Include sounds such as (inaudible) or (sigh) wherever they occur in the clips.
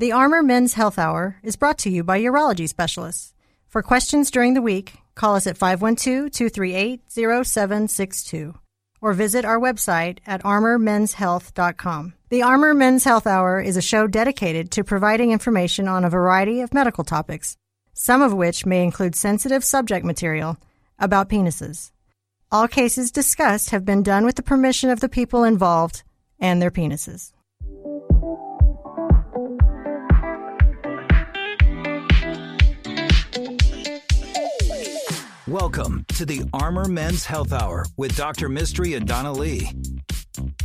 The Armor Men's Health Hour is brought to you by urology specialists. For questions during the week, call us at 512 238 0762 or visit our website at armormenshealth.com. The Armor Men's Health Hour is a show dedicated to providing information on a variety of medical topics, some of which may include sensitive subject material about penises. All cases discussed have been done with the permission of the people involved and their penises. Welcome to the Armor Men's Health Hour with Dr. Mistry and Donna Lee.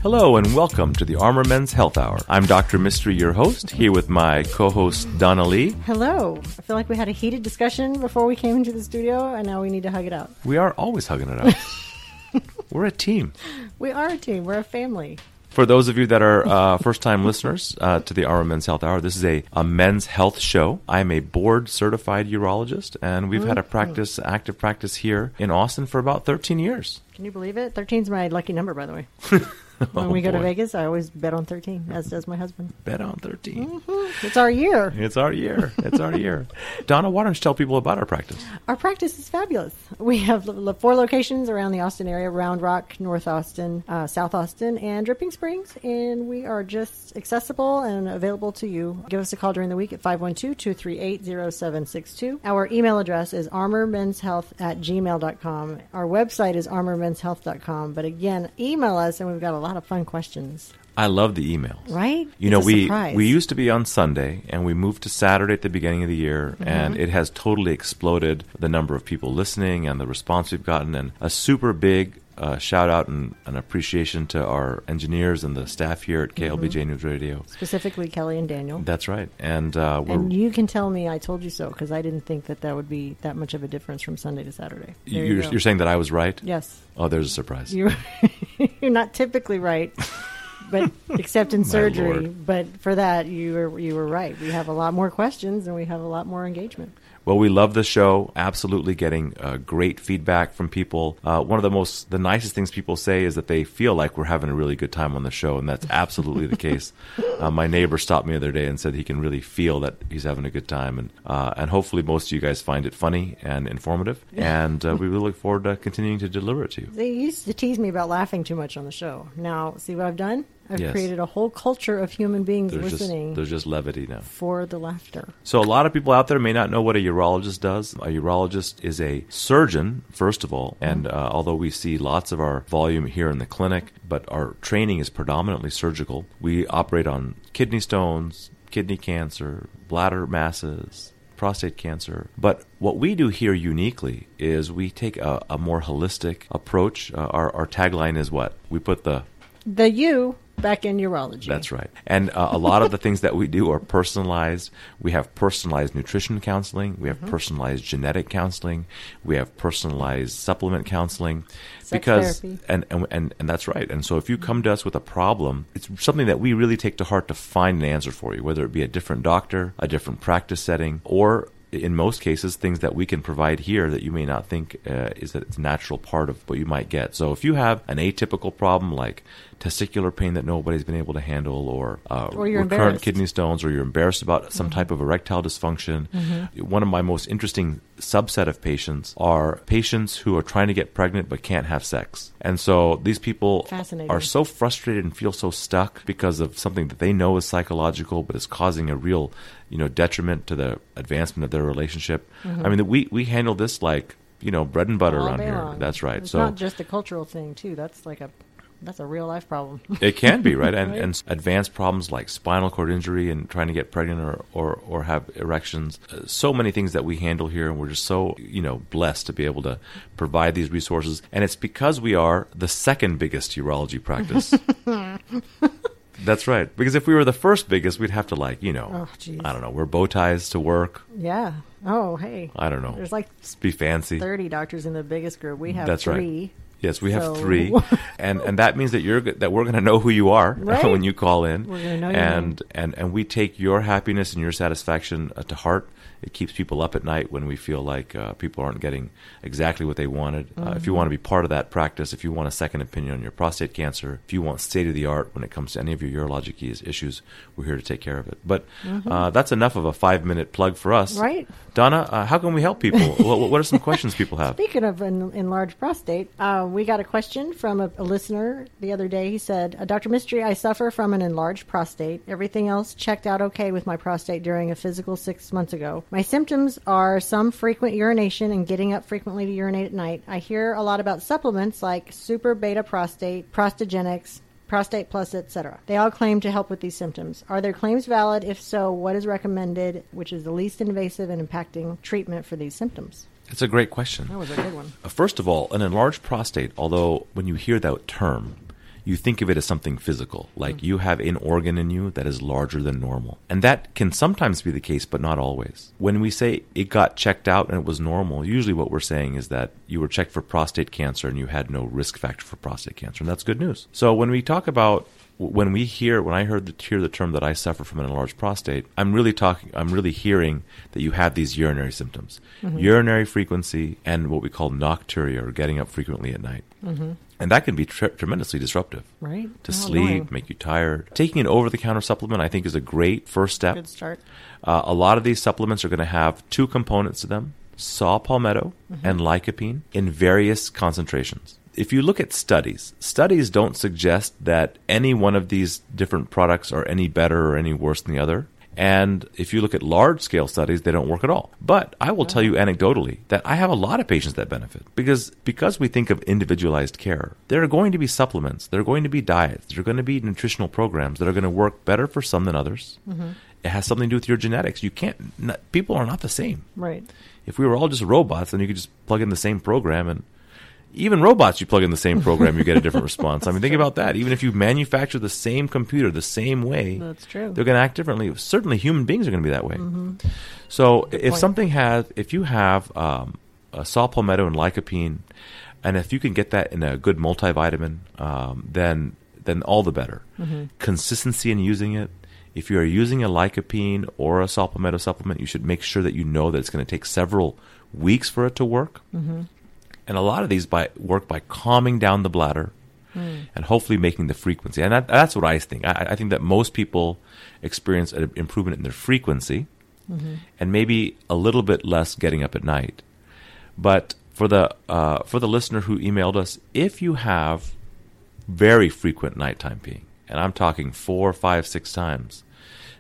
Hello and welcome to the Armor Men's Health Hour. I'm Dr. Mistry, your host, here with my co-host Donna Lee. Hello. I feel like we had a heated discussion before we came into the studio, and now we need to hug it out. We are always hugging it out. (laughs) We're a team. We are a team. We're a family. For those of you that are uh, first-time listeners uh, to the Armor Men's Health Hour, this is a, a men's health show. I'm a board-certified urologist, and we've had a practice, active practice here in Austin for about 13 years. Can you believe it? 13's my lucky number, by the way. (laughs) (laughs) When Oh, we go to. Vegas, I always bet on 13, as does my husband. Bet on 13. It's our year. It's our year. It's our year. (laughs) Donna, why don't you tell people about our practice? Our practice is fabulous. We have l- l- four locations around the Austin area Round Rock, North Austin, uh, South Austin, and Dripping Springs. And we are just accessible and available to you. Give us a call during the week at 512 238 0762. Our email address is armormenshealth at gmail.com. Our website is armormenshealth.com. But again, email us, and we've got a lot of fun questions. I love the emails. Right? You know, It's a we surprise. we used to be on Sunday, and we moved to Saturday at the beginning of the year, Mm-hmm. and it has totally exploded the number of people listening and the response we've gotten, and a super big uh, shout out and an appreciation to our engineers and the staff here at KLBJ Mm-hmm. News Radio. Specifically, Kelly and Daniel. That's right, and uh, we're And you can tell me I told you so because I didn't think that that would be that much of a difference from Sunday to Saturday. There you you're, go. you're saying that I was right. yes, Oh, there's a surprise. (laughs) you you're not typically right, but (laughs) except in surgery. Lord. But for that, you were you were right. We have a lot more questions and we have a lot more engagement. Well, we love the show. Absolutely getting uh, great feedback from people. Uh, one of the most, the nicest things people say is that they feel like we're having a really good time on the show, and that's absolutely the case. (laughs) Uh, my neighbor stopped me the other day and said he can really feel that he's having a good time, and uh, and hopefully most of you guys find it funny and informative, (laughs) and uh, we really look forward to continuing to deliver it to you. They used to tease me about laughing too much on the show. Now, see what I've done? I've Yes. created a whole culture of human beings There's just listening there's just levity now. for the laughter. So a lot of people out there may not know what a urologist does. A urologist is a surgeon, first of all, and uh, although we see lots of our volume here in the clinic, but our training is predominantly surgical. We operate on kidney stones, kidney cancer, bladder masses, prostate cancer. But what we do here uniquely is we take a, a more holistic approach. Uh, our, our tagline is what? We put the The you back in urology. that's right. And uh, a lot of the things that we do are personalized. We have personalized nutrition counseling. We have personalized genetic counseling. We have personalized supplement counseling. Sex because therapy. and, and and and that's right. And so if you come to us with a problem, it's something that we really take to heart to find an answer for you, whether it be a different doctor, a different practice setting, or in most cases, things that we can provide here that you may not think uh, is that it's a natural part of what you might get. So if you have an atypical problem like testicular pain that nobody's been able to handle, or, uh, Or recurrent kidney stones, or you're embarrassed about some type of erectile dysfunction, one of my most interesting subset of patients are patients who are trying to get pregnant but can't have sex. And so these people are so frustrated and feel so stuck because of something that they know is psychological but is causing a real, you know, detriment to the advancement of their relationship. Mm-hmm. I mean, we we handle this like, you know, bread and butter All around here. long. That's right. It's so not just a cultural thing too. That's like a that's a real life problem. (laughs) it can be right, and Right. and advanced problems like spinal cord injury and trying to get pregnant or or, or have erections. Uh, so many things that we handle here, and we're just so you know blessed to be able to provide these resources. And it's because we are the second biggest urology practice. (laughs) That's right. Because if we were the first biggest, we'd have to like you know Oh. I don't know wear bow ties to work. yeah. Oh, hey. I don't know. There's like Be fancy. thirty doctors in the biggest group. We have That's right. Yes, we have So- three, (laughs) and and that means that you're that we're going to know who you are (laughs) Right. when you call in, We're gonna your and and and we take your happiness and your satisfaction uh, to heart. It keeps people up at night when we feel like uh, people aren't getting exactly what they wanted. Uh, if you Mm-hmm. want to be part of that practice, if you want a second opinion on your prostate cancer, if you want state of the art when it comes to any of your urologic issues, we're here to take care of it. But uh, that's enough of a five minute plug for us, Mm-hmm. Right. Donna, uh, how can we help people? (laughs) what, what are some questions people have? Speaking of en- enlarged prostate, uh, we got a question from a, a listener the other day. He said, uh, Dr. Mistry, I suffer from an enlarged prostate. Everything else checked out okay with my prostate during a physical six months ago. My symptoms are some frequent urination and getting up frequently to urinate at night. I hear a lot about supplements like Super Beta Prostate, Prostagenix, Prostate Plus, etc. They all claim to help with these symptoms. Are their claims valid? If so, what is recommended, which is the least invasive and impacting treatment for these symptoms? It's a great question. That was a good one. Uh, First of all, an enlarged prostate, although when you hear that term, you think of it as something physical, like you have an organ in you that is larger than normal. And that can sometimes be the case, but not always. When we say it got checked out and it was normal, usually what we're saying is that you were checked for prostate cancer and you had no risk factor for prostate cancer, and that's good news. So when we talk about when we hear when I heard the, hear the term that I suffer from an enlarged prostate, I'm really talking. I'm really hearing that you have these urinary symptoms, urinary frequency, and what we call nocturia, or getting up frequently at night, mm-hmm. And that can be tre- tremendously disruptive. Right. To How sleep, annoying. make you tired. Taking an over-the-counter supplement, I think, is a great first step. Good start. Uh, a lot of these supplements are going to have two components to them saw palmetto and lycopene in various concentrations. If you look at studies, studies don't suggest that any one of these different products are any better or any worse than the other. And if you look at large scale studies, they don't work at all. But I will tell you anecdotally that I have a lot of patients that benefit because because we think of individualized care, there are going to be supplements, there are going to be diets, there are going to be nutritional programs that are going to work better for some than others. Mm-hmm. It has something to do with your genetics. You can't. Not, people are not the same. Right. If we were all just robots, then you could just plug in the same program and even robots you plug in the same program you get a different (laughs) response. I mean think about that. Even if you manufacture the same computer the same way, That's true. they're going to act differently. Certainly human beings are going to be that way. So if point. something has if you have um, a saw palmetto and lycopene and if you can get that in a good multivitamin, um, then then all the better. Consistency in using it. If you are using a lycopene or a saw palmetto supplement, you should make sure that you know that it's going to take several weeks for it to work. And a lot of these by work by calming down the bladder and hopefully making the frequency. And that, that's what I think. I, I think that most people experience an improvement in their frequency and maybe a little bit less getting up at night. But for the uh, for the listener who emailed us, if you have very frequent nighttime peeing, and I'm talking four, five, six times,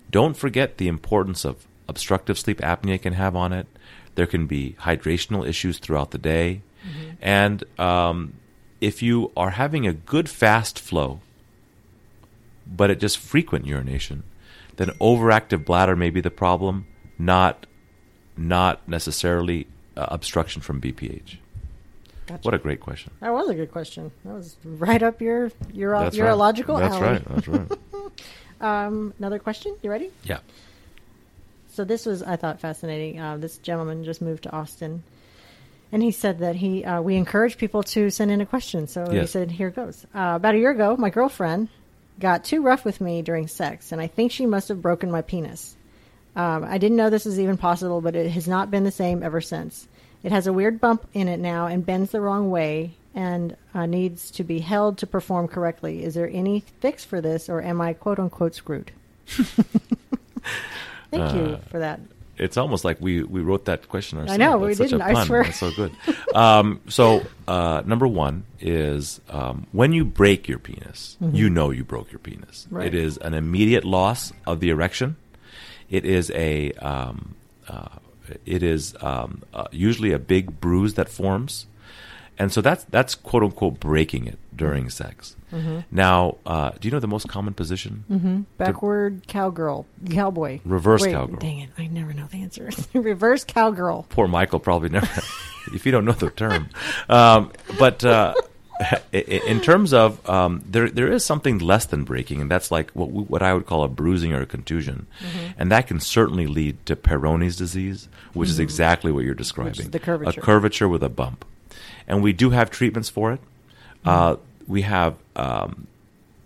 don't forget the importance of obstructive sleep apnea can have on it. There can be hydrational issues throughout the day. And um, if you are having a good fast flow, but it just frequent urination, then overactive bladder may be the problem, not not necessarily uh, obstruction from BPH. Gotcha. What a great question. That was a good question. That was right up your your That's your right. logical That's alley. right. That's right. (laughs) Um, another question. You ready? yeah. So this was I thought fascinating. Uh, this gentleman just moved to Austin, and he said that he uh, we encourage people to send in a question. So he said, "Here goes." Uh, about a year ago, my girlfriend got too rough with me during sex, and I think she must have broken my penis. Um, I didn't know this was even possible, but it has not been the same ever since. It has a weird bump in it now and bends the wrong way and uh, needs to be held to perform correctly. Is there any fix for this, or am I quote unquote screwed? (laughs) Thank Uh, you for that. It's almost like we, we wrote that question ourselves. I know, we That's such didn't, I swear. That's so good. um, so uh, number one is um, when you break your penis, you know you broke your penis. Mm-hmm. Right. It is an immediate loss of the erection. It is a um, uh, it is um, uh, usually a big bruise that forms, and so that's that's quote unquote breaking it during sex. Mm-hmm. Now, uh, do you know the most common position? Backward cowgirl, cowboy, Reverse Wait, cowgirl. Dang it! I never know the answer. (laughs) Reverse cowgirl. poor Michael probably never, (laughs) if you don't know the term. Um, but uh, (laughs) in terms of um, there, there is something less than breaking, and that's like what what I would call a bruising or a contusion, Mm-hmm. and that can certainly lead to Peyronie's disease, which is exactly what you're describing. Mm-hmm. the curvature. A curvature with a bump, and we do have treatments for it. Uh, we have um,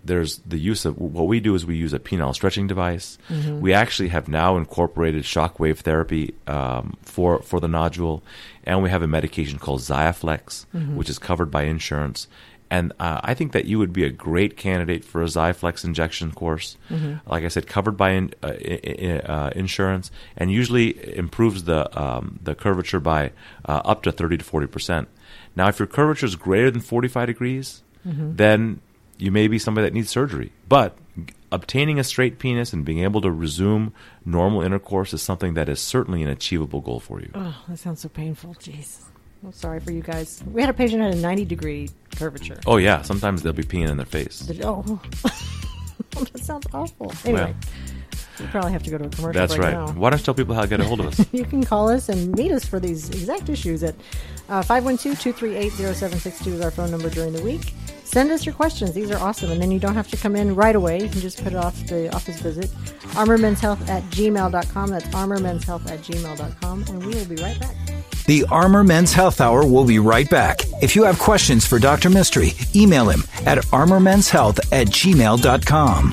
there's the use of what we do is we use a penile stretching device. We actually have now incorporated shockwave therapy um, for for the nodule, and we have a medication called Xiaflex, which is covered by insurance. And uh, I think that you would be a great candidate for a Xiaflex injection course. Like I said, covered by in, uh, i- i- uh, insurance, and usually improves the um, the curvature by uh, up to thirty to forty percent. Now, if your curvature is greater than forty five degrees, then you may be somebody that needs surgery. But g- obtaining a straight penis and being able to resume normal intercourse is something that is certainly an achievable goal for you. Oh, that sounds so painful. Jeez. I'm sorry for you guys. We had a patient had a 90 degree curvature. Oh yeah, sometimes they'll be peeing in their face. But- Oh, (laughs) that sounds awful. Anyway, we probably have to go to a commercial That's right. now. Why don't you tell people how to get a hold of us? (laughs) You can call us and meet us for these exact issues at uh, 512-238-0762 is our phone number during the week. Send us your questions. These are awesome. And then you don't have to come in right away. You can just put it off the office visit. ArmorMen'sHealth at gmail.com. That's ArmorMen'sHealth at gmail.com. And we will be right back. The Armor Men's Health Hour will be right back. If you have questions for Dr. Mistry, email him at armormenshealth at gmail.com.